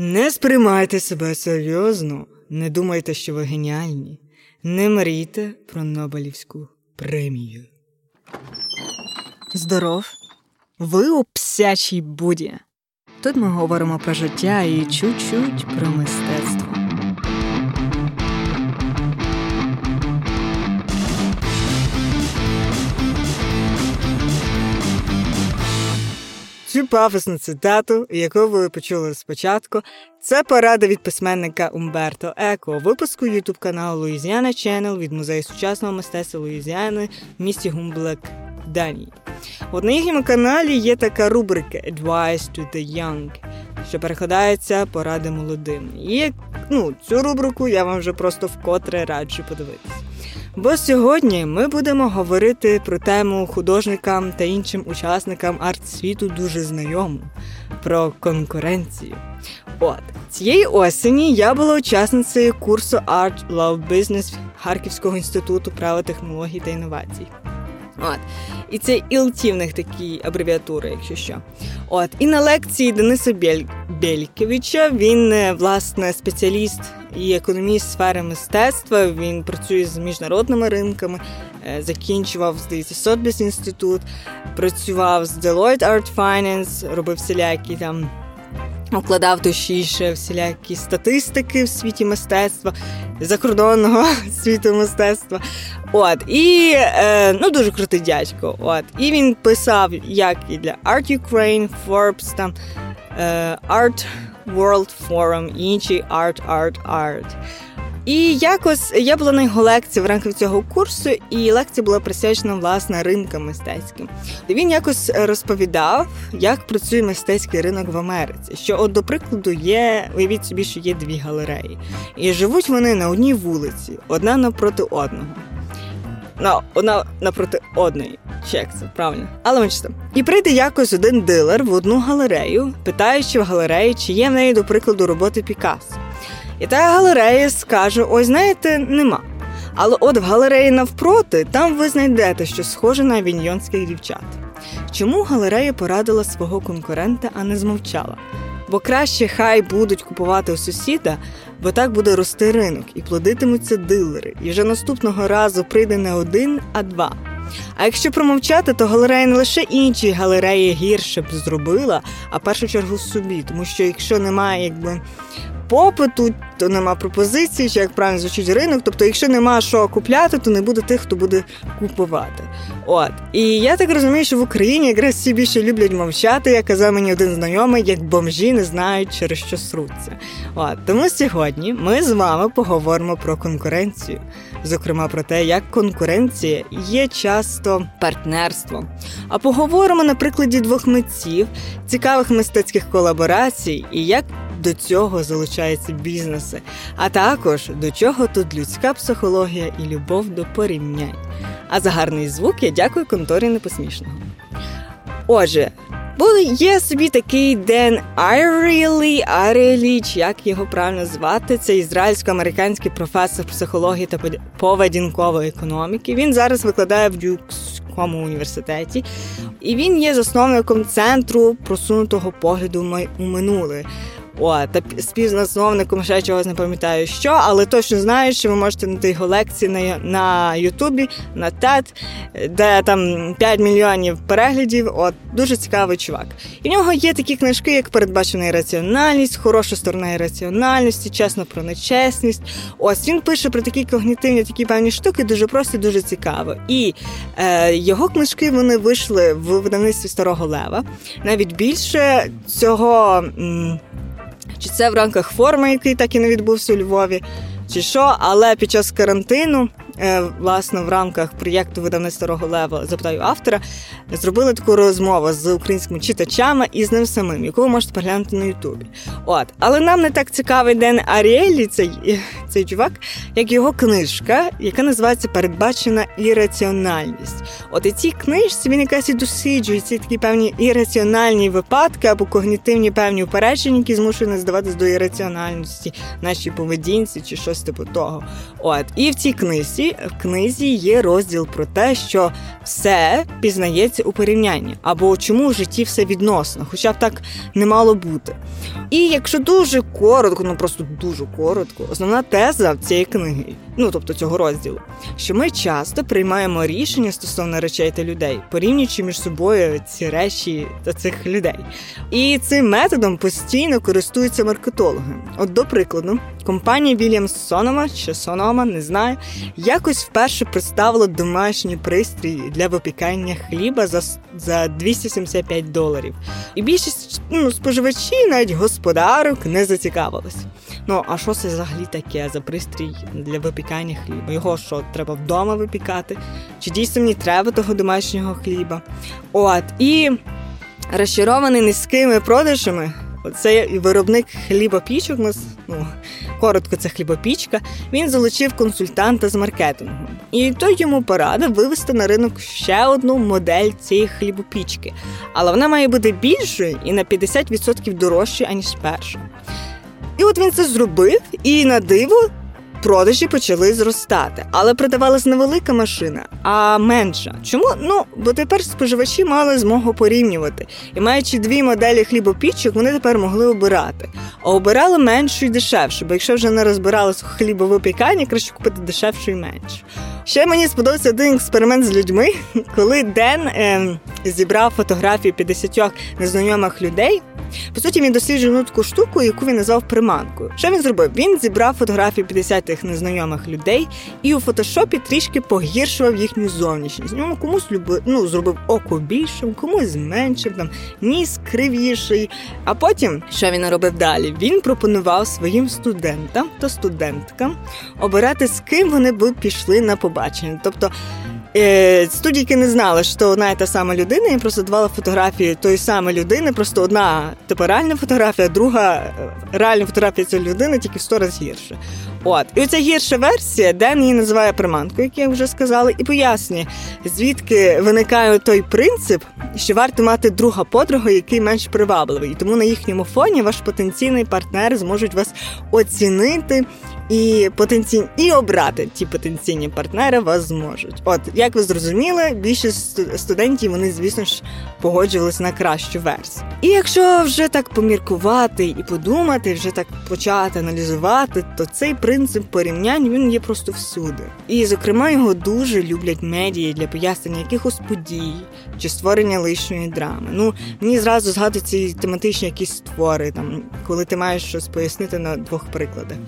Не сприймайте себе серйозно, не думайте, що ви геніальні. Не мрійте про Нобелівську премію. Здоров! Ви у псячій буді. Тут ми говоримо про життя і чуть-чуть про мистецтво. Пафосну цитату, яку ви почули спочатку, це порада від письменника Умберто Еко, випуску ютуб каналу Луїзіана Channel від музею сучасного мистецтва Луїзіани в місті Гумблек, Данії. От на їхньому каналі є така рубрика Advice to the Young, що перекладається поради молодим. І ну, цю рубрику я вам вже просто вкотре раджу подивитися. Бо сьогодні ми будемо говорити про тему художникам та іншим учасникам арт-світу дуже знайому про конкуренцію. От цієї осені я була учасницею курсу Art Love Business Харківського інституту права технологій та інновацій. От. І це ІЛТІ в них такі абревіатури, якщо що. От. І на лекції Дениса Бель... Він, е, власне, спеціаліст і економіст сфери мистецтва. Він працює з міжнародними ринками, е, закінчував, здається, Сотбіс інститут, працював з Deloitte Art Finance, робив всілякі там. Укладав точніше всілякі статистики в світі мистецтва, закордонного світу мистецтва. От, і е, ну дуже крутий дядько. От, І він писав як і для Art Ukraine, Forbes, там, е, Art World Forum, і інші Art, Art, Art. І якось я була на його лекції в рамках цього курсу, і лекція була присвячена власне ринкам мистецьким. Він якось розповідав, як працює мистецький ринок в Америці. Що, от, до прикладу, є, уявіть собі, що є дві галереї, і живуть вони на одній вулиці, одна напроти одного. На, одна напроти одної. Чек, це правильно. Але менше. І прийде якось один дилер в одну галерею, питаючи в галереї, чи є в неї, до прикладу, роботи Пікассо. І та галерея скаже: ось знаєте, нема. Але от в галереї навпроти там ви знайдете щось схоже на авіньйонських дівчат. Чому галерея порадила свого конкурента, а не змовчала? Бо краще хай будуть купувати у сусіда, бо так буде рости ринок і плодитимуться дилери, і вже наступного разу прийде не один, а два. А якщо промовчати, то галерея не лише інші галереї гірше б зробила, а першу чергу собі, тому що якщо немає якби попиту, то нема пропозиції, чи як правильно звучить ринок. Тобто, якщо нема що купляти, то не буде тих, хто буде купувати. От і я так розумію, що в Україні якраз всі більше люблять мовчати, як казав мені один знайомий, як бомжі не знають, через що сруться. От тому сьогодні ми з вами поговоримо про конкуренцію. Зокрема, про те, як конкуренція є часто партнерством. А поговоримо на прикладі двох митців, цікавих мистецьких колаборацій і як до цього залучаються бізнеси, а також до чого тут людська психологія і любов до порівнянь. А за гарний звук я дякую конторі непосмішного. Отже, є собі такий Ден Айрілі, чи як його правильно звати, це ізраїльсько-американський професор психології та поведінкової економіки. Він зараз викладає в Дюкському університеті, і він є засновником центру просунутого погляду у минуле. О, та співзасновником ще чогось не пам'ятаю що, але точно знаю, що ви можете знайти його лекції на на Ютубі, на TED, де там 5 мільйонів переглядів. От дуже цікавий чувак. І в нього є такі книжки, як передбачена ірраціональність, хороша сторона ірраціональності, чесно про нечесність. Ось він пише про такі когнітивні, такі певні штуки, дуже просто, і дуже цікаво. І е, його книжки вони вийшли в видавництві Старого Лева. Навіть більше цього. М- чи це в рамках форми, який так і не відбувся у Львові, чи що, але під час карантину власне в рамках проєкту видавництва Старого Лева запитаю автора, зробили таку розмову з українськими читачами і з ним самим, яку ви можете переглянути на Ютубі. От, але нам не так цікавий Ден Аріелі, цей цей чувак, як його книжка, яка називається Передбачена ірраціональність. От і цій книжці він якась і досліджує ці такі певні ірраціональні випадки або когнітивні певні упередження, які змушують нас здаватись до ірраціональності нашій поведінці чи щось типу того. От і в цій книжці цій книзі є розділ про те, що все пізнається у порівнянні, або чому в житті все відносно, хоча б так не мало бути. І якщо дуже коротко, ну просто дуже коротко, основна теза цієї книги, ну тобто цього розділу, що ми часто приймаємо рішення стосовно речей та людей, порівнюючи між собою ці речі та цих людей. І цим методом постійно користуються маркетологи. От, до прикладу, компанія Williams Sonoma чи Sonoma, не знаю, якось вперше представила домашній пристрій для випікання хліба за за 275 доларів. І більшість ну, споживачів, навіть господарок, не зацікавились. Ну а що це взагалі таке за пристрій для випікання хліба? Його що треба вдома випікати? Чи дійсно мені треба того домашнього хліба? От і розчарований низькими продажами. Цей виробник хлібопічок, ну коротко, це хлібопічка. Він залучив консультанта з маркетингу, і той йому порадив вивести на ринок ще одну модель цієї хлібопічки, але вона має бути більшою і на 50% дорожчою, аніж перша. І от він це зробив, і на диво продажі почали зростати, але продавалась не велика машина, а менша. Чому? Ну бо тепер споживачі мали змогу порівнювати, і маючи дві моделі хлібопічок, вони тепер могли обирати. А обирали меншу і дешевшу, бо якщо вже не розбиралися у хлібовипіканні, краще купити дешевшу і меншу. Ще мені сподобався один експеримент з людьми, коли Ден е, зібрав фотографії 50 незнайомих людей. По суті, він досліджував таку штуку, яку він назвав приманкою. Що він зробив? Він зібрав фотографії 50 незнайомих людей і у фотошопі трішки погіршував їхню зовнішність. Ну, комусь люби, ну, зробив око більшим, комусь зменшив, там ніс кривіший. А потім, що він робив далі? Він пропонував своїм студентам та студенткам обирати, з ким вони б пішли на побачення. Тобто Е, студійки не знали, що одна і та сама людина, і просто давала фотографії тої самої людини, просто одна типу реальна фотографія, друга е, реальна фотографія цієї людини, тільки в сто разів гірше. От, і оця гірша версія, Ден її називає приманкою, як я вже сказала, і пояснює, звідки виникає той принцип, що варто мати друга подруга, який менш привабливий. Тому на їхньому фоні ваш потенційний партнер зможуть вас оцінити і потенційні і обрати ті потенційні партнери вас зможуть. От як ви зрозуміли, більшість студентів вони, звісно ж, погоджувалися на кращу версію. І якщо вже так поміркувати і подумати, вже так почати аналізувати, то цей принцип порівнянь він є просто всюди. І, зокрема, його дуже люблять медії для пояснення якихось подій чи створення лишньої драми. Ну мені зразу згадуються тематичні якісь твори, там коли ти маєш щось пояснити на двох прикладах.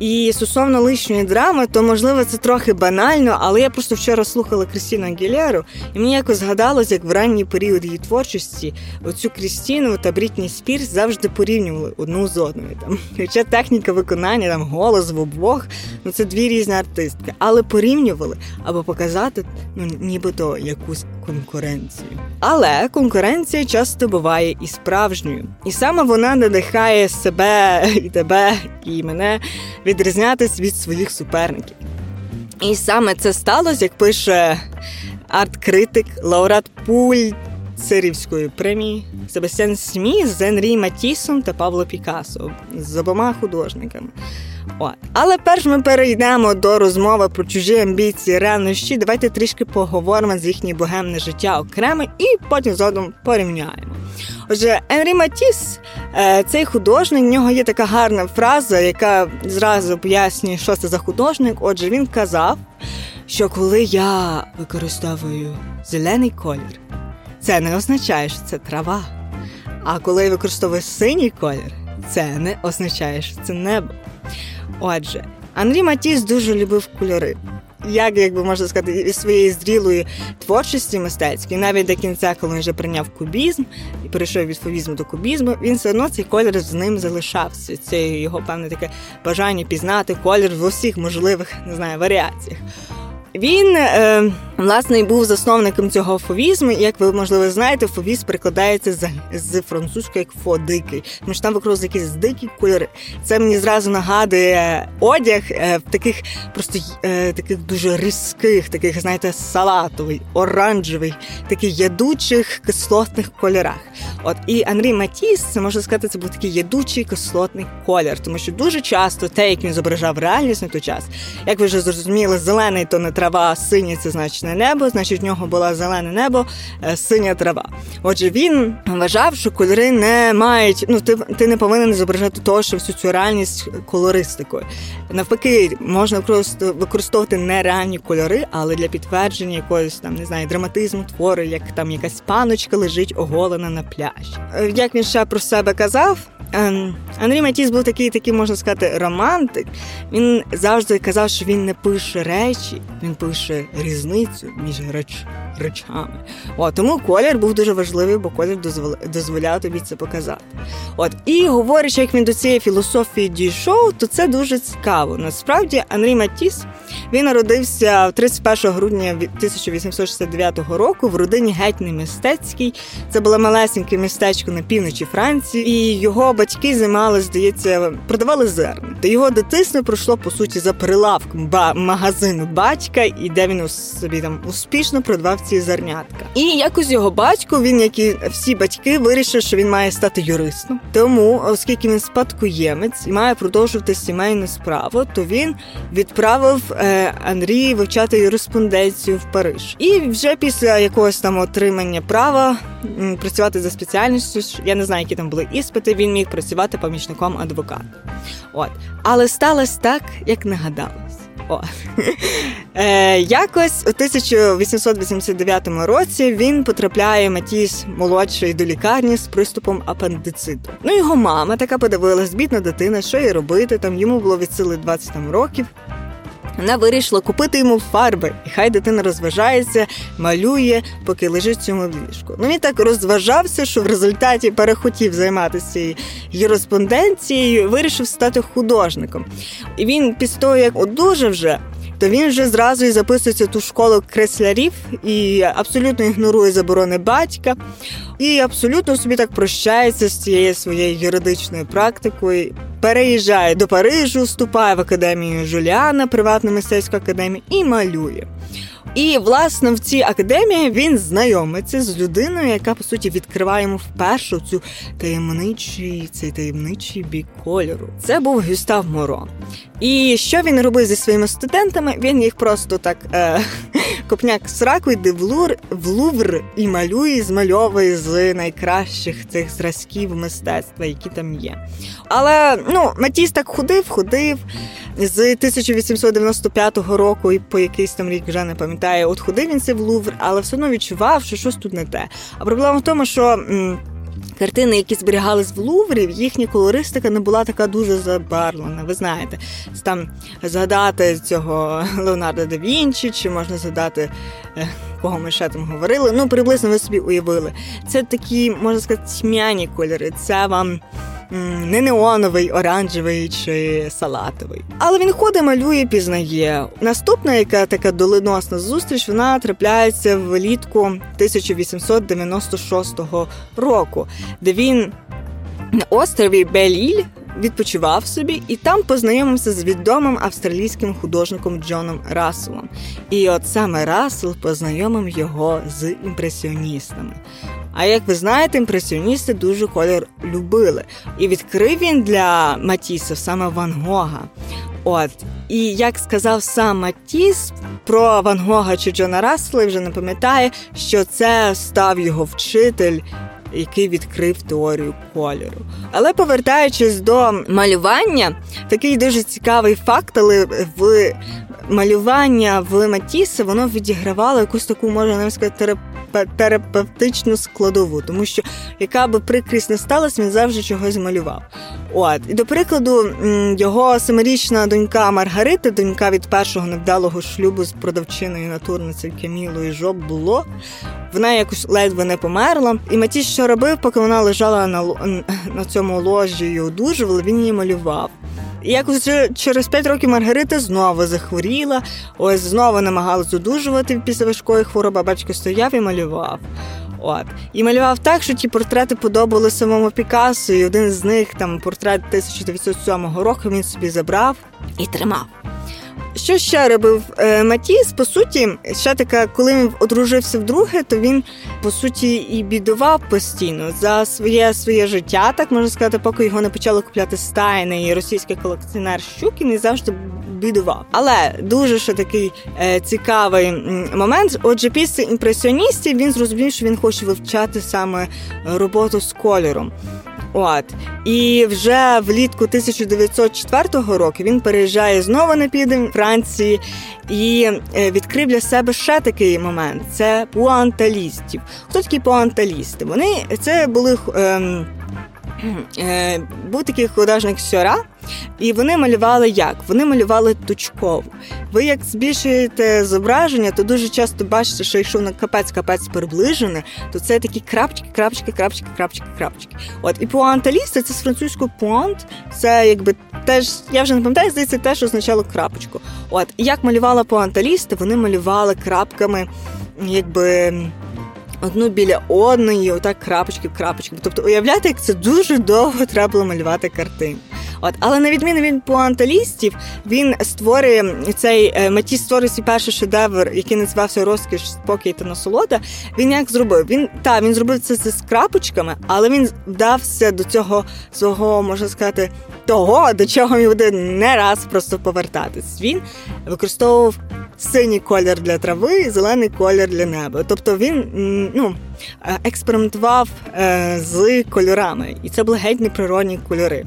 І стосовно лишньої драми, то можливо це трохи банально, але я просто вчора слухала Крістіну Агіляру, і мені якось згадалось, як в ранній період її творчості оцю Крістіну та Брітні Спірс завжди порівнювали одну з одною. Там, Хоча техніка виконання, там голос в обох, ну це дві різні артистки, але порівнювали аби показати ну, нібито якусь конкуренцію. Але конкуренція часто буває і справжньою, і саме вона надихає себе і тебе, і мене відрізнятись від своїх суперників. І саме це сталося, як пише арт-критик, лауреат Пульцерівської премії Себастьян Смі з Енрі Матісом та Павло Пікасо з обома художниками. От. Але перш ми перейдемо до розмови про чужі амбіції, ревнощі. Давайте трішки поговоримо з їхнє богемне життя окремо і потім згодом порівняємо. Отже, Енрі Матіс, е, цей художник, в нього є така гарна фраза, яка зразу пояснює, що це за художник. Отже, він казав, що коли я використовую зелений колір, це не означає, що це трава. А коли я використовую синій колір, це не означає, що це небо. Отже, Андрій Матіс дуже любив кольори. Як якби можна сказати, із своєї зрілої творчості мистецької, навіть до кінця, коли він вже прийняв кубізм і перейшов від фовізму до кубізму, він все одно цей колір з ним залишався. Це його певне таке бажання пізнати колір в усіх можливих не знаю, варіаціях. Він е, власне був засновником цього фовізму. Як ви можливо знаєте, фовіз перекладається з, з французької як фо дикий, тому що там використовують якісь дикі кольори. Це мені зразу нагадує одяг е, в таких просто е, таких дуже різких, таких, знаєте, салатовий, оранжевий, таких ядучих кислотних кольорах. От і Анрі Матіс, можна сказати, це був такий ядучий кислотний колір, тому що дуже часто те, як він зображав реальність на той час, як ви вже зрозуміли, зелений то не трава, синій це значить не небо, значить в нього була зелене небо, е, синя трава. Отже, він вважав, що кольори не мають. Ну, ти ти не повинен зображати того, що всю цю реальність колористикою. Навпаки, можна просто використовувати нереальні кольори, але для підтвердження якогось там не знаю, драматизму твору, як там якась паночка лежить оголена на пляжі. Е, як він ще про себе казав? Ем, Андрій Матіс був такий, такий, можна сказати, романтик. Він завжди казав, що він не пише речі, він пише різницю між реч, речами. О, тому колір був дуже важливий, бо колір дозволяв тобі це показати. От і говорячи, як він до цієї філософії дійшов, то це дуже цікаво. Насправді, Андрій Матіс він народився 31 грудня 1869 року в родині геть не мистецькій. Це було малесеньке містечко на півночі Франції, і його батьки займали, здається, продавали зерна. Та його дитинство пройшло по суті за прилавком ба магазину батька, і де він собі там успішно продавав ці зернятка. І якось його батько, він, як і всі батьки, вирішив, що він має стати юристом. Тому, оскільки він спадкоємець і має продовжувати сімейну справу, то він відправив е, Андрій вивчати юриспонденцію в Париж. І вже після якогось там отримання права працювати за спеціальністю. Я не знаю, які там були іспити. Він міг працювати помічником адвоката. От, але сталося так, як не гадалось. О. Е, Якось у 1889 році він потрапляє Матіс молодший до лікарні з приступом апендициту. Ну його мама така подивилась, бідна дитина, що їй робити. Там йому було від сили 20 там, років. Вона вирішила купити йому фарби, і хай дитина розважається, малює, поки лежить в цьому ліжку. Ну він так розважався, що в результаті перехотів займатися юриспонденцією, вирішив стати художником. І він після того, як одужав вже. То він вже зразу і записується ту школу креслярів і абсолютно ігнорує заборони батька, і абсолютно собі так прощається з цією своєю юридичною практикою переїжджає до Парижу, вступає в академію Жуліана, приватну мистецьку академію, і малює. І власне в цій академії він знайомиться з людиною, яка по суті відкриває йому вперше цю таємничий, цей таємничий бік кольору. Це був Гюстав Моро. І що він робив зі своїми студентами? Він їх просто так е, копняк сраку йде в лур в Лувр і малює, змальовує з найкращих цих зразків мистецтва, які там є. Але ну Матіс так ходив, ходив з 1895 року і по якийсь там рік вже не пам'ятаю, от ходив він це в Лувр, але все одно відчував, що щось тут не те. А проблема в тому, що. Картини, які зберігались в Луврі, їхня колористика не була така дуже забарвлена. Ви знаєте, там згадати цього Леонардо да Вінчі, чи можна згадати, е, кого ми ще там говорили. Ну, приблизно ви собі уявили. Це такі, можна сказати, тьмяні кольори. Це вам не неоновий, оранжевий чи салатовий. Але він ходить, малює, пізнає. Наступна, яка така доленосна зустріч, вона трапляється влітку 1896 року, де він на острові Беліль відпочивав собі і там познайомився з відомим австралійським художником Джоном Расселом. І от саме Рассел познайомив його з імпресіоністами. А як ви знаєте, імпресіоністи дуже колір любили. І відкрив він для Матіса саме Ван Гога. От. І як сказав сам Матіс про Ван Гога чи Джона Рассела, вже не пам'ятає, що це став його вчитель який відкрив теорію кольору. Але повертаючись до малювання, такий дуже цікавий факт, але в малювання в Матіса воно відігравало якусь таку, можна сказати, терапевтичну складову, тому що яка би прикрість не сталася, він завжди чогось малював. От і до прикладу, його семирічна донька Маргарита, донька від першого невдалого шлюбу з продавчиною натурницею Камілою Жоб було. Вона якось ледве не померла. І Матіс що робив, поки вона лежала на на цьому ложі і одужувала, він її малював. Якось вже через 5 років Маргарита знову захворіла, ось знову намагалась одужувати після важкої хвороби, батько стояв і малював. От. І малював так, що ті портрети подобали самому Пікассо, і один з них, там портрет 1907 року, він собі забрав і тримав. Що ще робив е, Матіс? По суті, ще така, коли він одружився вдруге, то він по суті і бідував постійно за своє своє життя, так можна сказати, поки його не почали купляти стайни і російський колекціонер Щукін і завжди бідував. Але дуже ще такий е, цікавий момент. Отже, після імпресіоністів він зрозумів, що він хоче вивчати саме роботу з кольором. От і вже влітку 1904 року він переїжджає знову на південь Франції і е, відкрив для себе ще такий момент: це пуанталістів. Хто такі пуанталісти? Вони це були. Ем, був такий художник Сьора, і вони малювали як? Вони малювали точково. Ви як збільшуєте зображення, то дуже часто бачите, що якщо воно капець-капець приближене, то це такі крапчики, крапчики, крапчики, крапчики, крапчики. От і пуанталісти це з французького пуант, це якби теж, я вже не пам'ятаю, здається, теж означало крапочку. От і як малювала пуанталісти, вони малювали крапками, якби одну біля одної, отак крапочки, в крапочки. Тобто, уявляєте, як це дуже довго треба було малювати картину. От, але на відміну від пуанталістів, він створює цей е, Маті створює свій перший шедевр, який називався Розкіш, спокій та насолода. Він як зробив? Він та він зробив це з крапочками, але він вдався до цього свого, можна сказати, того, до чого він буде не раз просто повертатись. Він використовував синій колір для трави зелений колір для неба. Тобто він ну, експериментував е, з кольорами, і це були геть неприродні кольори.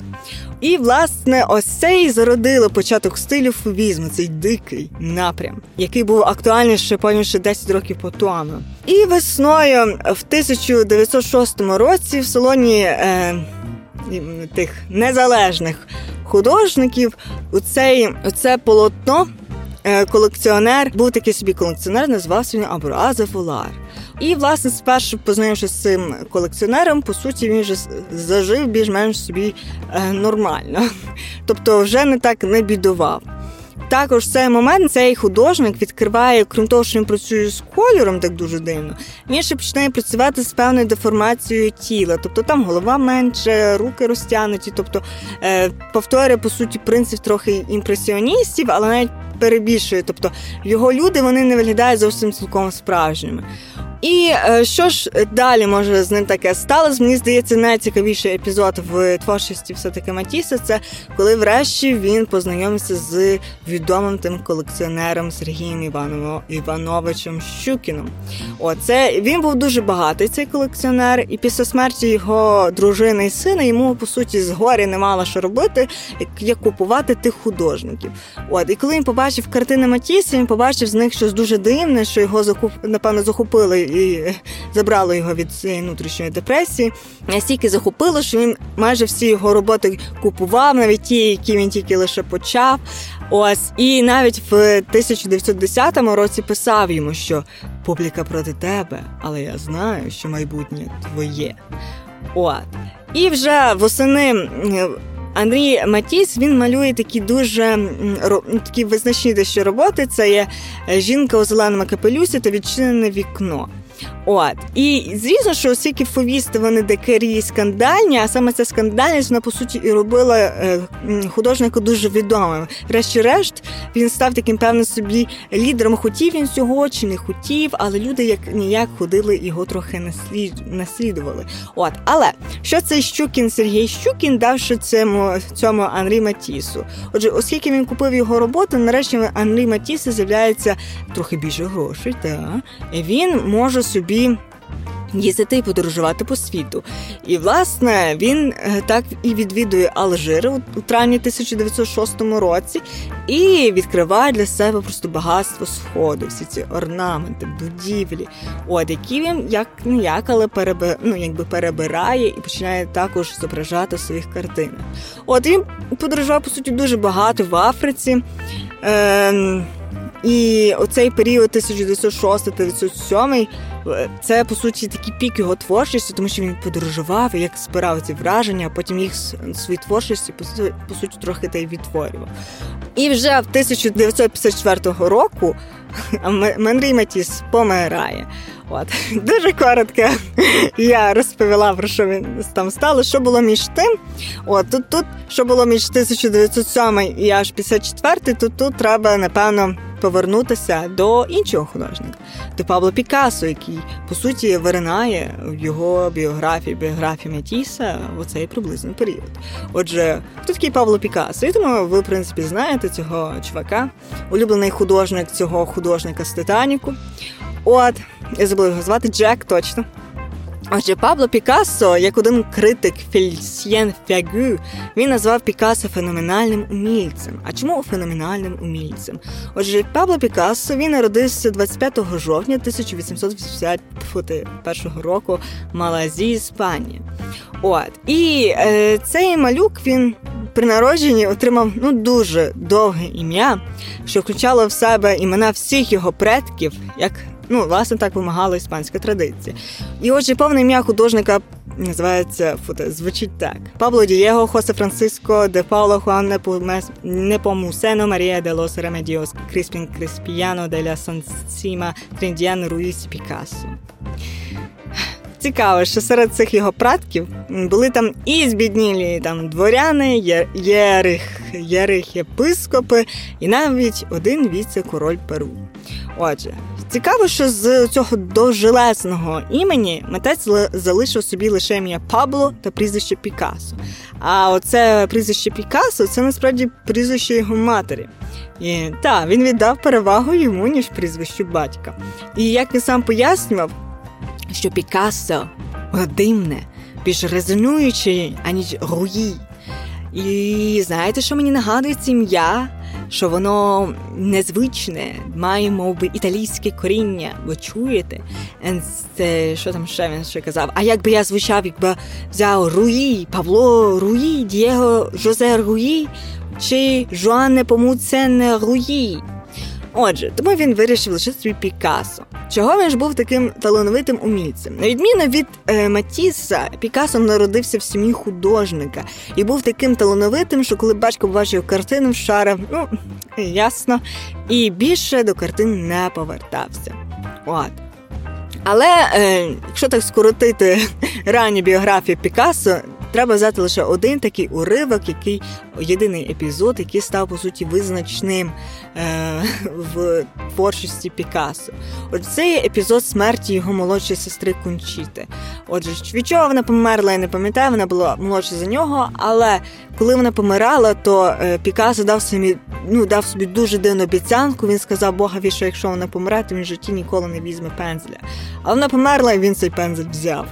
І, власне, ось це і зародило початок стилю фувізму, цей дикий напрям, який був актуальний ще потім 10 років по тому. І весною в 1906 році в салоні е, тих незалежних художників у це полотно. Е, колекціонер був такий собі колекціонер, називався він Абураза Фулар. І, власне, спершу познайомившись з цим колекціонером, по суті, він вже зажив більш-менш собі е, нормально. Тобто, вже не так не бідував. Також цей момент цей художник відкриває, крім того, що він працює з кольором, так дуже дивно. Він ще починає працювати з певною деформацією тіла, тобто там голова менше, руки розтягнуті, тобто е, повторює по суті принцип трохи імпресіоністів, але навіть перебільшує. Тобто його люди вони не виглядають зовсім цілком справжніми. І е, що ж далі може з ним таке сталося? Мені здається, найцікавіший епізод в творчості все-таки Матіса це коли врешті він познайомився з відомим колекціонером Сергієм Іваново, Івановичем Щукіном. Оце він був дуже багатий цей колекціонер, і після смерті його дружини і сина йому по суті згорі не мало що робити, як купувати тих художників. От і коли він побачив картини Матіса, він побачив з них щось дуже дивне, що його закуп напевно захопили і забрало його від цієї внутрішньої депресії. Настільки захопило, що він майже всі його роботи купував, навіть ті, які він тільки лише почав. Ось і навіть в 1910 році писав йому, що публіка проти тебе, але я знаю, що майбутнє твоє. От. І вже восени. Андрій Матіс він малює такі дуже такі визначні дещо роботи. Це є жінка у зеленому капелюсі та відчинене вікно. От і звісно, що оскільки фовісти вони декарі скандальні, а саме ця скандальність вона по суті і робила е, художника дуже відомим. Решті-решт він став таким певним собі лідером. Хотів він цього чи не хотів, але люди як ніяк ходили його трохи наслід... наслідували. От, але що цей Щукін Сергій Щукін давши цьому цьому Анрі Матісу? Отже, оскільки він купив його роботу, нарешті Анрі Матіса з'являється трохи більше грошей, та він може собі. Їздити і подорожувати по світу. І, власне, він е, так і відвідує Алжир у травні 1906 році і відкриває для себе просто багатство сходу, всі ці орнаменти, будівлі, от які він як ніяк, але переби, ну, якби перебирає і починає також зображати в своїх картинах. От він подорожував, по суті, дуже багато в Африці. Е, І оцей період 1906-1907 це по суті такий пік його творчості, тому що він подорожував, як збирав ці враження, а потім їх свої творчості по суті трохи та й відтворював. І вже в 1954 року Менрій Матіс помирає. От дуже коротко я розповіла про що він там стало. Що було між тим? От тут, тут що було між 1907 і аж 54, тут тут треба напевно повернутися до іншого художника, до Пабло Пікассо, який по суті виринає в його біографії, біографії Матіса в цей приблизний період. Отже, хто такий Пабло Пікассо? І тому ви, в принципі, знаєте цього чувака, улюблений художник цього художника з Титаніку. От, я забула його звати Джек, точно. Отже, Пабло Пікассо, як один критик Фельсьєн Фягю, він назвав Пікассо феноменальним умільцем. А чому феноменальним умільцем? Отже, Пабло Пікассо він народився 25 жовтня 1881 року в Малазії, Іспанія. От і е, цей малюк він при народженні отримав ну дуже довге ім'я, що включало в себе імена всіх його предків, як Ну, власне, так вимагала іспанська традиція. І отже, повне ім'я художника називається, звучить так: Пабло Дієго, Хосе Франциско, де Паула Хуан Непомусено, Марія де Лос Ремедіос, Кріспін Кріспіньяно, де ла Сантісіма, Трінідад Руїс Пікассо. Цікаво, що серед цих його предків були там і збіднілі там дворяни, єрих, єрих єпископи, і навіть один віце-король Перу. Отже, цікаво, що з цього довжелесного імені митець залишив собі лише ім'я Пабло та прізвище Пікасо. А оце прізвище Пікасо це насправді прізвище його матері. І так, він віддав перевагу йому, ніж прізвищу батька. І як він сам пояснював, що Пікассо димне, більш резонуюче, аніж Руї. І знаєте, що мені нагадує це ім'я? Що воно незвичне, має мов би, італійське коріння. Ви чуєте? Це, Що там ще він ще казав? А якби я звучав, якби взяв Руї, Павло Руї, Дієго Жозе Руї чи Жуанне Помуцен Руї? Отже, тому він вирішив лише собі Пікассо. Чого він ж був таким талановитим умільцем? На відміну від е, Матіса, Пікассо народився в сім'ї художника і був таким талановитим, що коли батько побачив картину, вшарив, ну ясно, і більше до картин не повертався. От. Але е, якщо так скоротити ранню біографію Пікассо, Треба взяти лише один такий уривок, який єдиний епізод, який став по суті визначним е, в творчості Пікассо. Оце це епізод смерті його молодшої сестри Кунчіти. Отже, від чого вона померла, я не пам'ятаю, вона була молодша за нього, але коли вона помирала, то е, Пікассо дав собі ну, дав собі дуже дивну обіцянку. Він сказав Богові, що якщо вона помре, то він в житті ніколи не візьме пензля. А вона померла, і він цей пензель взяв.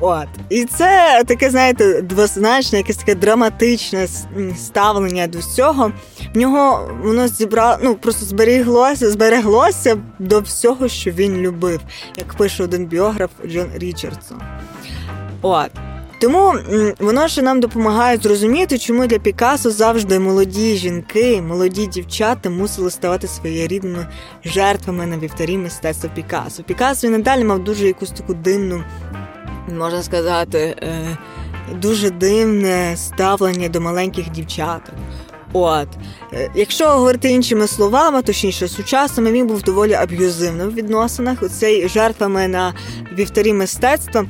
От. І це таке, знаєте, двозначне, якесь таке драматичне ставлення до всього. В нього воно зібрало, ну просто збереглося, збереглося до всього, що він любив, як пише один біограф Джон Річардсон. От. Тому воно ще нам допомагає зрозуміти, чому для Пікасо завжди молоді жінки, молоді дівчата мусили ставати своєрідними жертвами на вівторі мистецтва Пікасо. Пікасо він надалі мав дуже якусь таку дивну, можна сказати, е, дуже дивне ставлення до маленьких дівчаток. От, е, якщо говорити іншими словами, точніше сучасними, він був доволі аб'юзивним в відносинах. Оцей жертвами на вівторі мистецтва.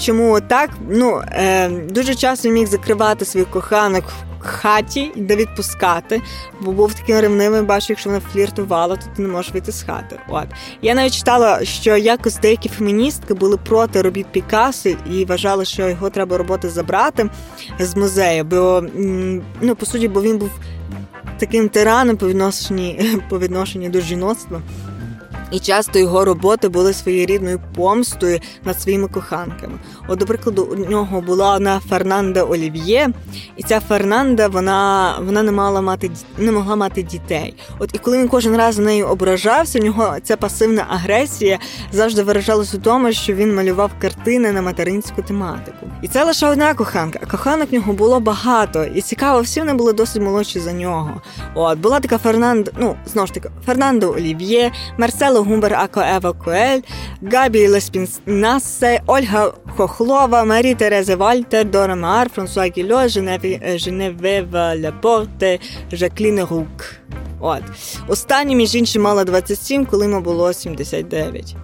Чому так? Ну е, дуже часто міг закривати своїх коханок хаті де відпускати, бо був таким ревнивим, бачу, якщо вона фліртувала, то ти не можеш вийти з хати. От я навіть читала, що якось деякі феміністки були проти робіт Пікассо і вважали, що його треба роботи забрати з музею, бо ну по суті, бо він був таким тираном по відношенні по відношенню до жіноцтва. І часто його роботи були своєрідною помстою над своїми коханками. От, до прикладу, у нього була одна Фернанда Олів'є, і ця Фернанда вона вона не мала мати не могла мати дітей. От і коли він кожен раз на нею ображався, у нього ця пасивна агресія завжди виражалась у тому, що він малював картини на материнську тематику. І це лише одна коханка, коханок в нього було багато. І цікаво, всі вони були досить молодші за нього. От була така Фернанда, ну знову ж таки, Фернандо Олів'є, Марсело Гумбер Ако Ева Коель, Габі Леспіннасе, Ольга Хохлова, Марі Терези Вальтер, Дора Маар, Франсуа Гільо, Женевева Лепорте, Жаклін Рук. От. Останній, між іншим, мала 27, коли йому було 79.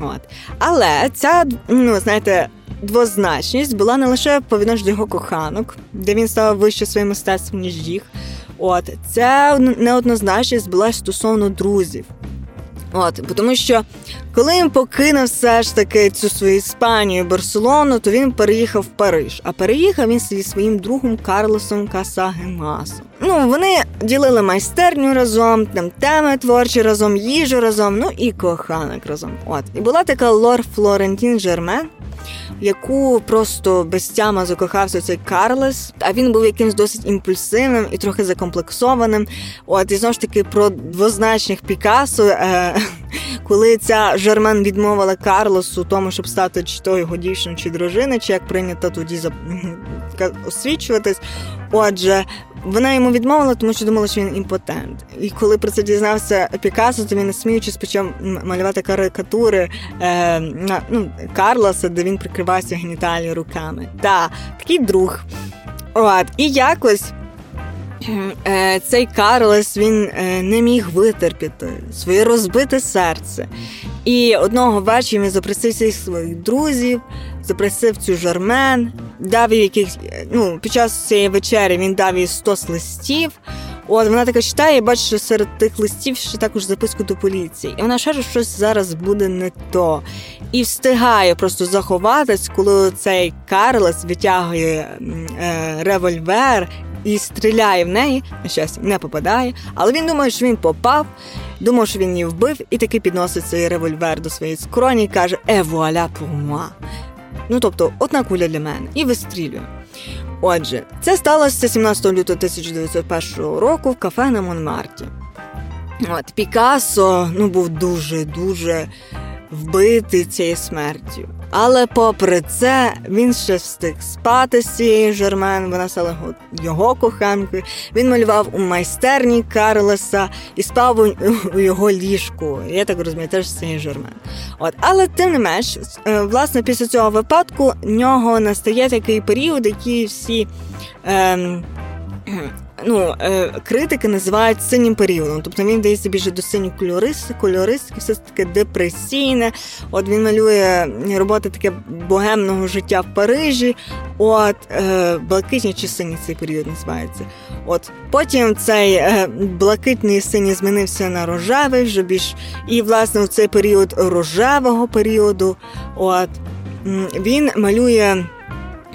От. Але ця, ну, знаєте, двозначність була не лише по відношенню до його коханок, де він став вище своїм мистецтвом, ніж їх. От. Ця неоднозначність була стосовно друзів. От, тому що коли він покинув все ж таки цю свою Іспанію, Барселону, то він переїхав в Париж. А переїхав він зі своїм другом Карлосом Касагемасом. Ну вони ділили майстерню разом, там теми творчі разом, їжу разом, ну і коханок разом. От і була така лор Флорентін Жермен. Яку просто безтяма закохався цей Карлес, а він був якимсь досить імпульсивним і трохи закомплексованим. От і знову ж таки про двозначних Пікасо, е, коли ця Жермен відмовила Карлосу тому, щоб стати чи то його дівчиною, чи дружиною, чи як прийнято тоді за освічуватись. Отже, вона йому відмовила, тому що думала, що він імпотент. І коли про це дізнався Пікассо, то він не сміючись почав малювати карикатури е, на ну, Карлоса, де він прикривався геніталією руками. Та такий друг. От, І якось цей Карлес він е, не міг витерпіти своє розбите серце. І одного вечора він запросив всіх своїх друзів, запросив цю жармен, дав їй яких, ну, під час цієї вечері він дав їй 100 листів. От вона така читає, і бачить, що серед тих листів ще також записку до поліції. І вона що щось зараз буде не то. І встигає просто заховатись, коли цей Карлес витягує е, револьвер і стріляє в неї, на щастя, не попадає, але він думає, що він попав, думав, що він її вбив, і таки підносить цей револьвер до своєї скроні і каже: Е, voilà pour moi. Ну тобто, одна куля для мене, і вистрілює. Отже, це сталося 17 лютого 1901 року в кафе на Монмарті. От Пікассо ну, був дуже-дуже вбитий цією смертю. Але попри це він ще встиг спати з цією Жермен, вона стала його коханкою. Він малював у майстерні Карлеса і спав у його ліжку. Я так розумію, теж з цією Жермен. От, але тим не менш, е, власне, після цього випадку в нього настає такий період, який всі. Ем, ну, е, критики називають синім періодом. Тобто він дається більше до синьої кольористики, кольористики, все таке депресійне. От він малює роботи таке богемного життя в Парижі. От е, блакитні чи синій цей період називається. От Потім цей е, блакитний синій змінився на рожевий вже більш. І, власне, у цей період рожевого періоду. От він малює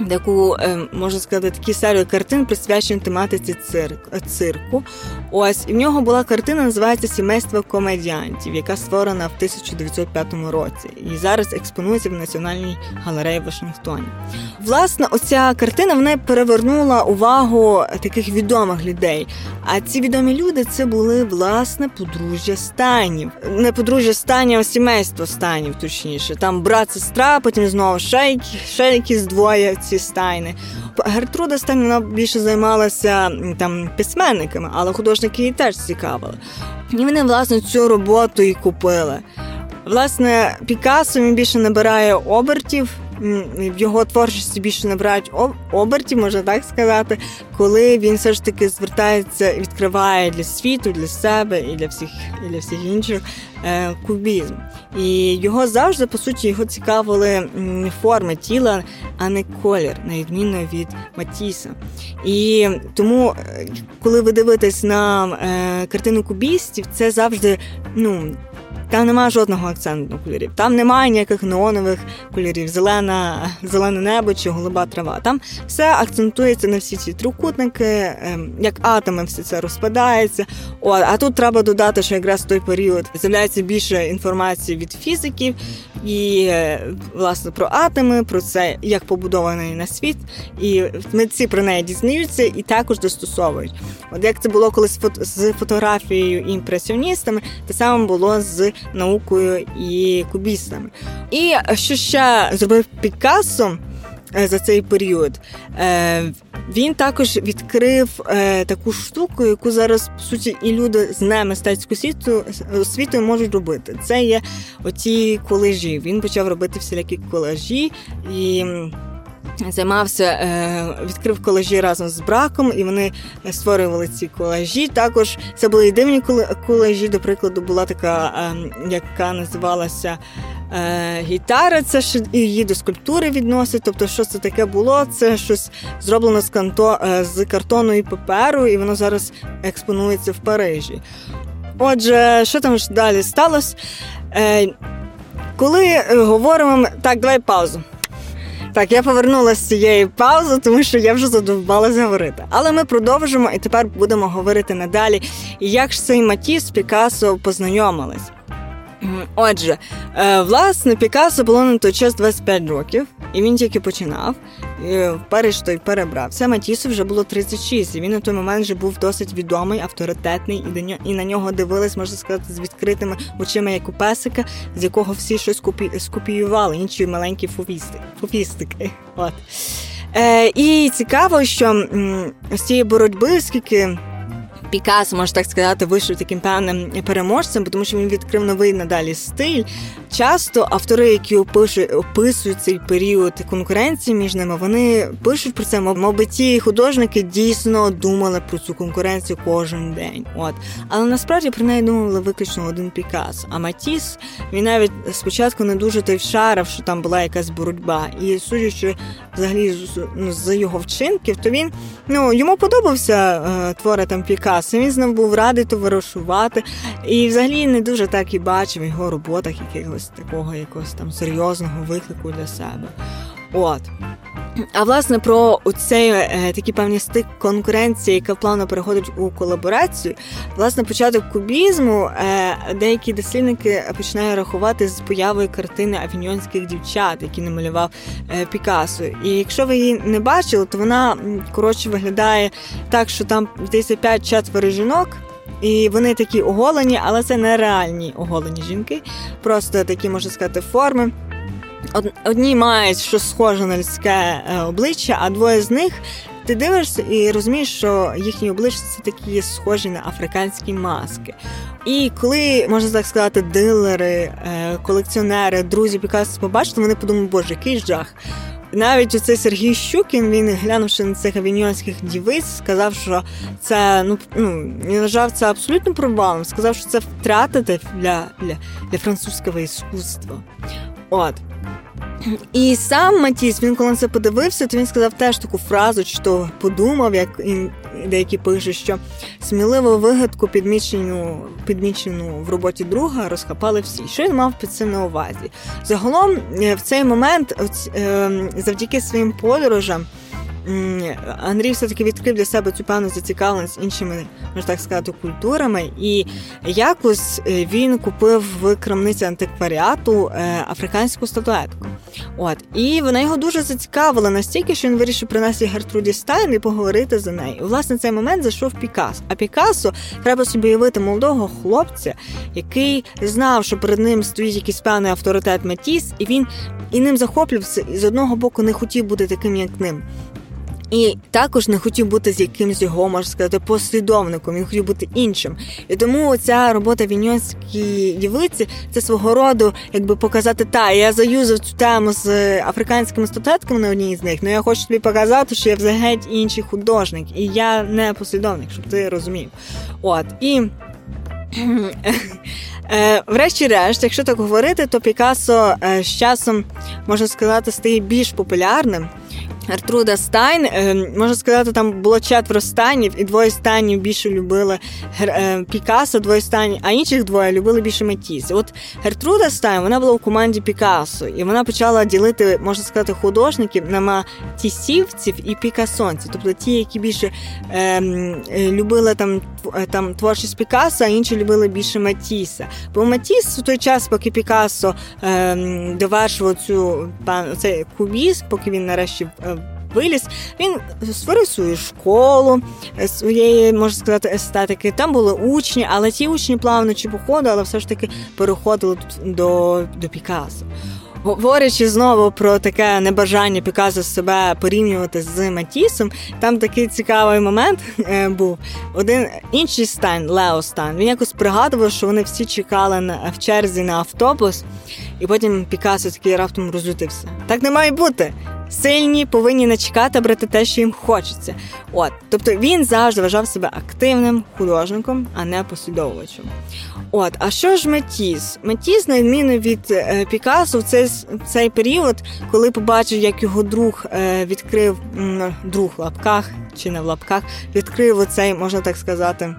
таку, е, можна сказати, такі серію картин, присвячені тематиці цирк, цирку. Ось в нього була картина, називається Сімейство комедіантів, яка створена в 1905 році. І зараз експонується в Національній галереї в Вашингтоні. Власне, оця картина вона перевернула увагу таких відомих людей. А ці відомі люди це були власне подружжя станів. Не подружжя станів, а сімейство станів, точніше. Там брат, сестра, потім знову ще, ще якісь двоє ці стайни. Гертруда Стайн вона більше займалася там письменниками, але художники її теж цікавили. І вони, власне, цю роботу і купили. Власне, Пікассо він більше набирає обертів в його творчості більше набирають обертів, можна так сказати, коли він все ж таки звертається і відкриває для світу, для себе і для всіх і для всіх інших е, кубізм. І його завжди, по суті, його цікавили форми тіла, а не колір, на відміну від Матіса. І тому, е, коли ви дивитесь на е, картину кубістів, це завжди ну там немає жодного акценту кольорів. Там немає ніяких неонових кольорів, зелена, зелене небо чи голуба трава. Там все акцентується на всі ці трикутники, ем, як атоми, все це розпадається. О, а тут треба додати, що якраз в той період з'являється більше інформації від фізиків і е, власне про атоми, про це як побудований на світ, і митці про неї дізнаються і також достосовують. От як це було колись з фотографією і імпресіоністами, те саме було з наукою і кубістами. І що ще зробив Пікассо е, за цей період? Е, він також відкрив е, таку штуку, яку зараз по суті і люди з немистецького світу світу можуть робити. Це є оці колежі. Він почав робити всілякі колежі і. Займався, е, відкрив колажі разом з браком, і вони створювали ці колажі. Також це були і дивні колажі. До прикладу, була така, ем, яка називалася е, гітара. Це ж її до скульптури відносить. Тобто, що це таке було? Це щось зроблено з канто е, з картону і паперу, і воно зараз експонується в Парижі. Отже, що там ж далі сталося? Коли говоримо так, давай паузу. Так, я повернулася з цієї паузи, тому що я вже задовбалася говорити. Але ми продовжимо і тепер будемо говорити надалі, як ж цей Матіс Пікасо познайомились. Отже, е, власне, Пікассо було на той час 25 років, і він тільки починав. В Париж той перебрався. Матісу вже було 36, і він на той момент вже був досить відомий, авторитетний, і на нього дивились, можна сказати, з відкритими очима, як у песика, з якого всі щось скопіювали, інші маленькі фуфісти, фуфістики. От. Е, І цікаво, що з цієї боротьби, скільки. Пікассо, можна так сказати, вийшов таким певним переможцем, тому що він відкрив новий надалі стиль. Часто автори, які опишуть, описують цей період конкуренції між ними, вони пишуть про це, мабуть, ті художники дійсно думали про цю конкуренцію кожен день. От але насправді про неї думали виключно один Пікассо. А Матіс він навіть спочатку не дуже той вшарив, що там була якась боротьба. І судячи взагалі ну, з його вчинків, то він ну йому подобався е, твори там Пікассо, Він з ним був радий товаришувати, і взагалі не дуже так і бачив в його роботах якогось такого якогось там серйозного виклику для себе. От. А власне про цей е, такий певний стик конкуренції, яка плавно переходить у колаборацію. Власне, початок кубізму е, деякі дослідники починають рахувати з появою картини авіньонських дівчат, які намалював е, Пікассо. І якщо ви її не бачили, то вона коротше виглядає так, що там здається 5 четверо жінок. І вони такі оголені, але це не реальні оголені жінки, просто такі можна сказати форми. Одні мають щось схоже на людське е, обличчя, а двоє з них ти дивишся і розумієш, що їхні обличчя це такі схожі на африканські маски. І коли можна так сказати, дилери, е, колекціонери, друзі Пікассо побачили, вони подумали, боже, який жах. Навіть оцей Сергій Щукін, він глянувши на цих авіньонських дівиць, сказав, що це ну ну вважав це абсолютно провалом. Сказав, що це втрата для для, для французького іскусства. От. І сам Матіс, він коли це подивився, то він сказав теж таку фразу, то подумав, як деякі пишуть, що сміливу вигадку, підмічену підмічену в роботі друга, розхапали всі. Що він мав під цим на увазі? Загалом е, в цей момент, ем, завдяки своїм подорожам. Андрій все-таки відкрив для себе цю певну зацікавленість іншими, можна так сказати, культурами. І якось е, він купив в крамниці антикваріату е, африканську статуетку. От і вона його дуже зацікавила настільки, що він вирішив принести Гертруді Стайн і поговорити за нею. І, власне, цей момент зайшов Пікас. А Пікассо треба собі уявити молодого хлопця, який знав, що перед ним стоїть якийсь певний авторитет Метіс, і він і ним захоплювався, і з одного боку не хотів бути таким, як ним. І також не хотів бути з якимсь його, можна сказати, послідовником, він хотів бути іншим. І тому ця робота Віньонській дівиці це свого роду, якби показати, та я заюзав цю тему з африканськими статуетками на одній з них, але я хочу тобі показати, що я взагалі інший художник, і я не послідовник, щоб ти розумів. От і. Е, врешті-решт, якщо так говорити, то Пікассо е, з часом можна сказати стає більш популярним. Гертруда Стайн, е, можна сказати, там було четверо станів, і двоє станів більше любили е, Пікассо, двоє станів, а інших двоє любили більше Матіс. От Гертруда Стайн, вона була у команді Пікассо, і вона почала ділити, можна сказати, художників на матісівців і пікасонців, тобто ті, які більше ем, любили там там творчість Пікассо, а інші любили більше Матіса. Бо Матіс в той час, поки Пікассо е, довершував цю цей кубіз, поки він нарешті виліз. Він створив свою школу е, своєї, можна сказати, естетики. Там були учні, але ті учні плавно чи походу, але все ж таки переходили до, до Пікассо. Говорячи знову про таке небажання Пікассо себе порівнювати з Матісом, там такий цікавий момент е, був. Один інший стан, Лео Стан, він якось пригадував, що вони всі чекали на в черзі на автобус, і потім Пікассо такий раптом розлютився. Так не має бути. Сильні повинні не чекати брати те, що їм хочеться. От, тобто він завжди вважав себе активним художником, а не послідовувачем. От, а що ж Метіс? Метіс, на відміну від е, Пікассо, в цей, цей період, коли побачив, як його друг е, відкрив друг в лапках чи не в лапках, відкрив оцей, можна так сказати.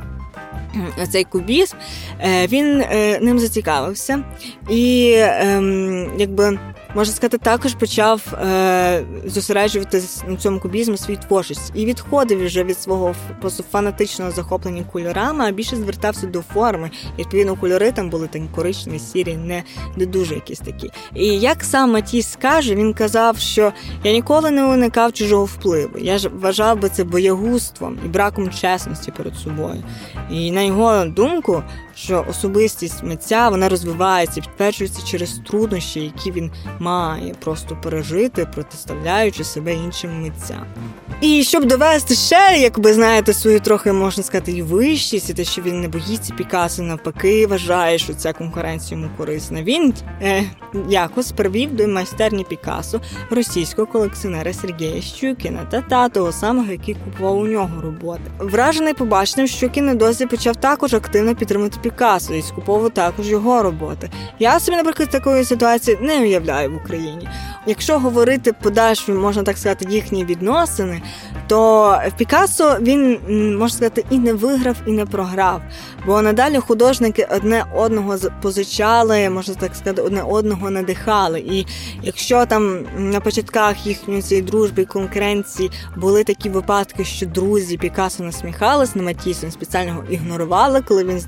Цей кубізм, е, він ним зацікавився, і ем, якби можна сказати, також почав е, зосереджуватися на цьому кубізму свій творчість і відходив вже від свого просто фанатичного захоплення кольорами, а більше звертався до форми. І, відповідно, кольори там були такі коричневі, сірі, не, не дуже якісь такі. І як сам Матіс скаже, він казав, що я ніколи не уникав чужого впливу. Я ж вважав би це боягузтвом і браком чесності перед собою. І на його думку, що особистість митця вона розвивається, підтверджується через труднощі, які він має просто пережити, протиставляючи себе іншим митцям. І щоб довести ще, якби знаєте, свою трохи можна сказати, і вищість, і те, що він не боїться Пікассо, навпаки, вважає, що ця конкуренція йому корисна. Він е, якось привів до майстерні Пікассо російського колекціонера Сергія Щукіна та та того самого, який купував у нього роботи. Вражений побаченням, Щукін досі почав також активно підтримати Пікассо і скуповував також його роботи. Я собі, наприклад, такої ситуації не уявляю в Україні. Якщо говорити подальші, можна так сказати, їхні відносини, то в Пікассо він можна сказати і не виграв, і не програв. Бо надалі художники одне одного позичали, можна так сказати, одне одного надихали. І якщо там на початках їхньої цієї дружби і конкуренції були такі випадки, що друзі Пікассо насміхались на Матісом, спеціально його ігнорували, коли він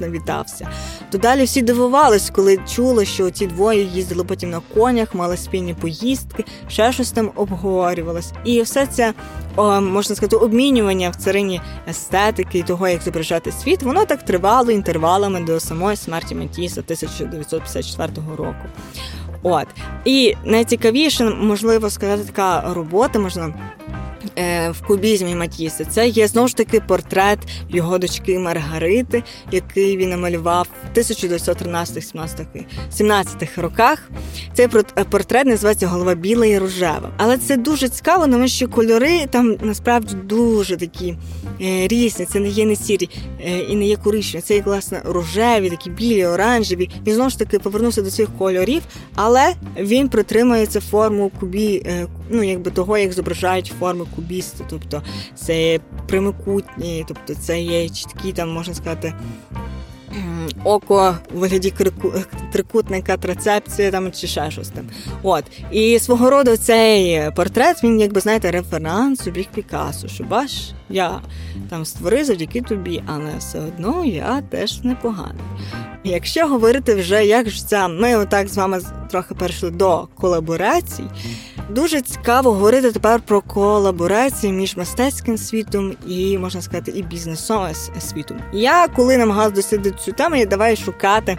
знавітався, то далі всі дивувались, коли чули, що ці двоє їздили потім на конях, мали спільні поїздки, ще щось там обговорювалось. І все це можна сказати, обмінювання в царині естетики і того, як зображати світ, воно так тривало інтервалами до самої смерті Матіса 1954 року. От і найцікавіше, можливо сказати, така робота можна в кубізмі Матіса. Це є знову ж таки портрет його дочки Маргарити, який він намалював в 1913-17 роках. Цей е, портрет називається Голова біла і рожева. Але це дуже цікаво, тому що кольори там насправді дуже такі е, різні. Це не є не сірі і не є коричневі. Це є власне рожеві, такі білі, оранжеві. Він знову ж таки повернувся до цих кольорів, але він притримується форму кубі, ну якби того, як зображають форми кубісти, тобто це прямокутні, тобто це є чіткі, там можна сказати. Око у вигляді трикутника, трацепції там чи ще щось там. От. І свого роду цей портрет, він, якби знаєте, референс у бік Пікасо, що бач, я там створив завдяки тобі, але все одно я теж непоганий. Якщо говорити вже, як ж це, ми отак з вами трохи перейшли до колаборацій. Дуже цікаво говорити тепер про колаборації між мистецьким світом і можна сказати і бізнесовим світом. Я коли намагалась дослідити цю тему, я давай шукати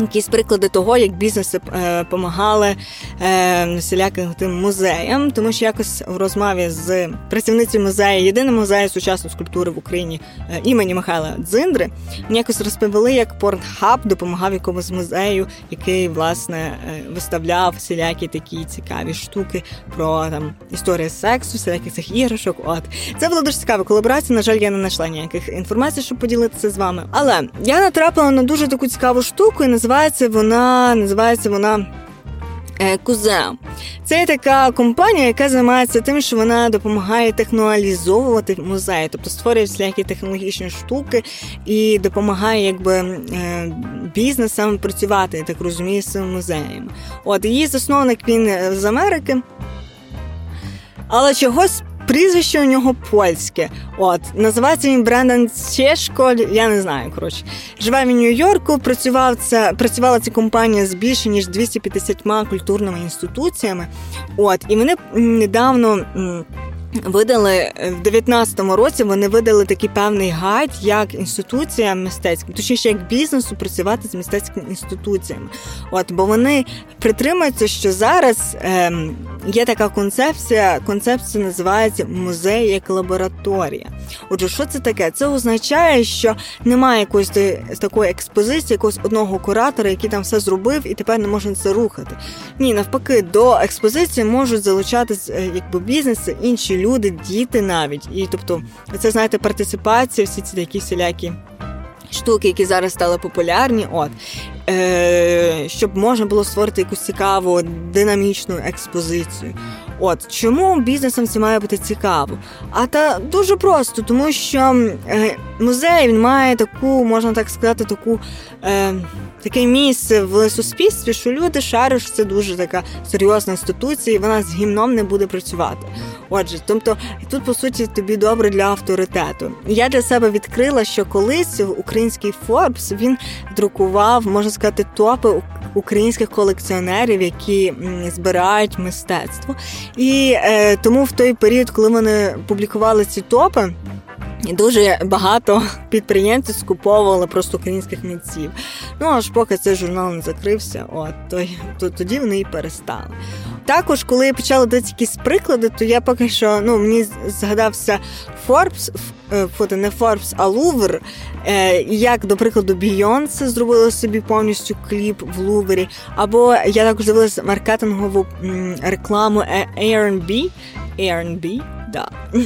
Якісь приклади того, як бізнеси допомагали е, всіляким тим музеям, тому що якось в розмові з працівницею музею, єдиний музей сучасної скульптури в Україні е, імені Михайла Дзиндри, мені якось розповіли, як Порнхаб допомагав якомусь музею, який власне е, виставляв всілякі такі цікаві штуки про там історію сексу, всіляких цих іграшок. От це було дуже цікаво. Колаборація. На жаль, я не знайшла ніяких інформацій, щоб поділитися з вами. Але я натрапила на дуже таку цікаву штуку і називається вона, називається вона Е, Кузео. Це така компанія, яка займається тим, що вона допомагає технуалізовувати музеї, тобто створює всілякі технологічні штуки і допомагає якби е, бізнесам працювати, я так розумію, з цими музеями. От її засновник він з Америки. Але чогось Прізвище у нього польське. От називається він Брендан Чешко, Я не знаю. Коротше, живе в Нью-Йорку. Працював це працювала ця компанія з більше ніж 250 культурними інституціями. От і вони недавно. Видали е, в 19-му році. Вони видали такий певний гайд, як інституція мистецька, точніше як бізнесу працювати з мистецькими інституціями. От бо вони притримуються, що зараз ем, є така концепція. Концепція називається музей як лабораторія. Отже, що це таке? Це означає, що немає якоїсь такої експозиції, якогось одного куратора, який там все зробив, і тепер не можна це рухати. Ні, навпаки, до експозиції можуть залучатись е, якби бізнеси, інші люди, діти навіть. І тобто, це знаєте, партиципація, всі ці такі всілякі. Штуки, які зараз стали популярні, от е, щоб можна було створити якусь цікаву динамічну експозицію. От чому бізнесам це має бути цікаво? А та дуже просто, тому що е, музей він має таку, можна так сказати, таку. Е, таке місце в суспільстві, що люди шариш, це дуже така серйозна інституція, і вона з гімном не буде працювати. Отже, тобто тут по суті тобі добре для авторитету. Я для себе відкрила, що колись український Форбс він друкував, можна сказати, топи українських колекціонерів, які збирають мистецтво. І е, тому в той період, коли вони публікували ці топи. Дуже багато підприємців скуповували просто українських митців. Ну аж поки цей журнал не закрився, от то, то тоді вони і перестали. Також, коли я почала дати якісь приклади, то я поки що ну мені згадався Forbes, е, фото не Forbes, а Лувр. Е, як, до прикладу, Бійонсе зробила собі повністю кліп в Лувері. Або я також дивилася маркетингову рекламу Airbnb, Airbnb, да е,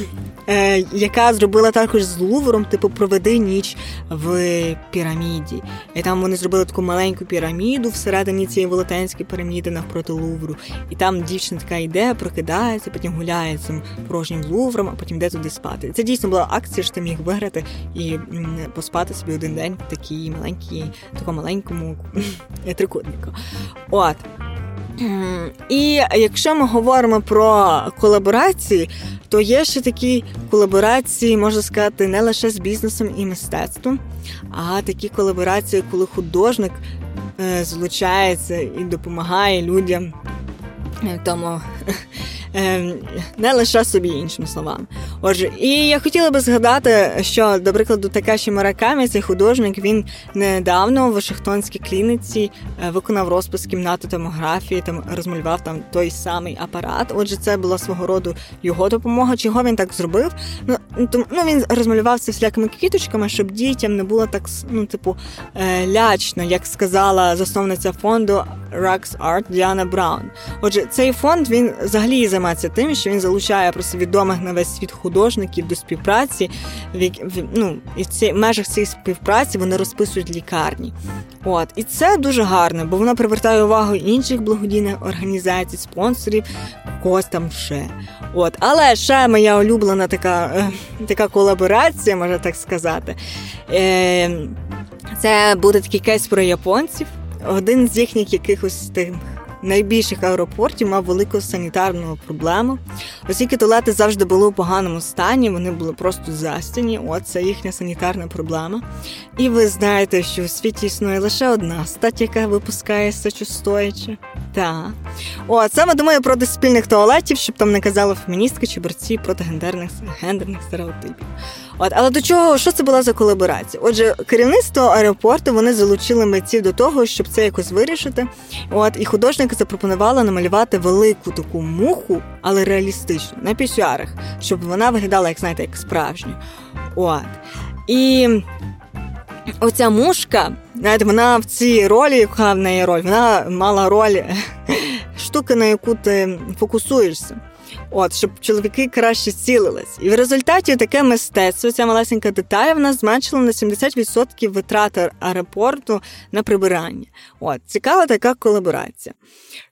яка зробила також з Лувром, типу, проведи ніч в піраміді. І там вони зробили таку маленьку піраміду всередині цієї велетенської піраміди навпроти Лувру. І там дівчина така йде, прокидається, потім гуляє цим порожнім Лувром, а потім йде туди спати. Це дійсно була акція, що ти міг виграти і поспати собі один день в такій маленькій, такому маленькому трикутнику. От. І якщо ми говоримо про колаборації, то є ще такі колаборації, можна сказати, не лише з бізнесом і мистецтвом, а такі колаборації, коли художник е, злучається і допомагає людям в тому не лише собі, іншими словами. Отже, і я хотіла би згадати, що, до прикладу, Такаші Маракамі, цей художник, він недавно в Вашингтонській клініці е, виконав розпис кімнати томографії, там розмалював там той самий апарат. Отже, це була свого роду його допомога. Чого він так зробив? Ну, ну він розмалював це всілякими квіточками, щоб дітям не було так ну, типу, е, лячно, як сказала засновниця фонду Rux Art Діана Браун. Отже, цей фонд він взагалі займається тим, що він залучає просто відомих на весь світ художників до співпраці. ну, І в ці, межах цієї співпраці вони розписують лікарні. От і це дуже гарно, бо воно привертає увагу інших благодійних організацій, спонсорів, когось там ще. От, але ще моя улюблена така е, така колаборація, можна так сказати. Е, Це буде такий кейс про японців. Один з їхніх якихось тих найбільших аеропортів мав велику санітарну проблему, оскільки туалети завжди були у поганому стані, вони були просто застяні. От це їхня санітарна проблема. І ви знаєте, що у світі існує лише одна стать, яка випускає сечостояче. Так. О, саме думаю проти спільних туалетів, щоб там не казали феміністки чи борці проти гендерних гендерних стереотипів. От, але до чого що це була за колаборація? Отже, керівництво аеропорту вони залучили митців до того, щоб це якось вирішити. От і художник запропонувала намалювати велику таку муху, але реалістичну, на пісюарах, щоб вона виглядала, як знаєте, як справжню. От. І оця мушка, знаєте, вона в цій ролі, яка в неї роль, вона мала роль штуки, на яку ти фокусуєшся. От, щоб чоловіки краще цілились. І в результаті таке мистецтво, ця малесенька деталь, в нас зменшила на 70% витрати аеропорту на прибирання. От, цікава така колаборація.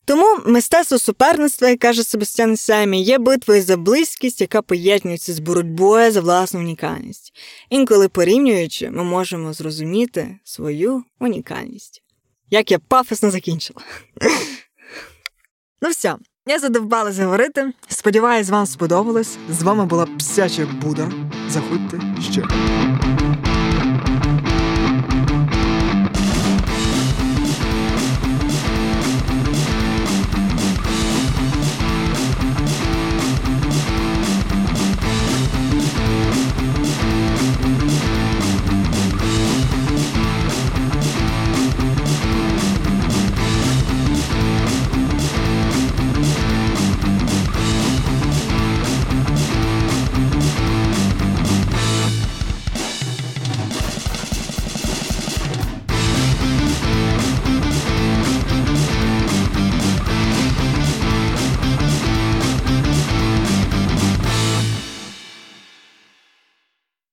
Тому мистецтво суперництва, як каже Себастьян Семі, є битвою за близькість, яка поєднується з боротьбою за власну унікальність. Інколи порівнюючи, ми можемо зрозуміти свою унікальність. Як я пафосно закінчила. Ну все, я задовбалась говорити. Сподіваюсь, вам сподобалось. З вами була псяча Буда. Заходьте ще.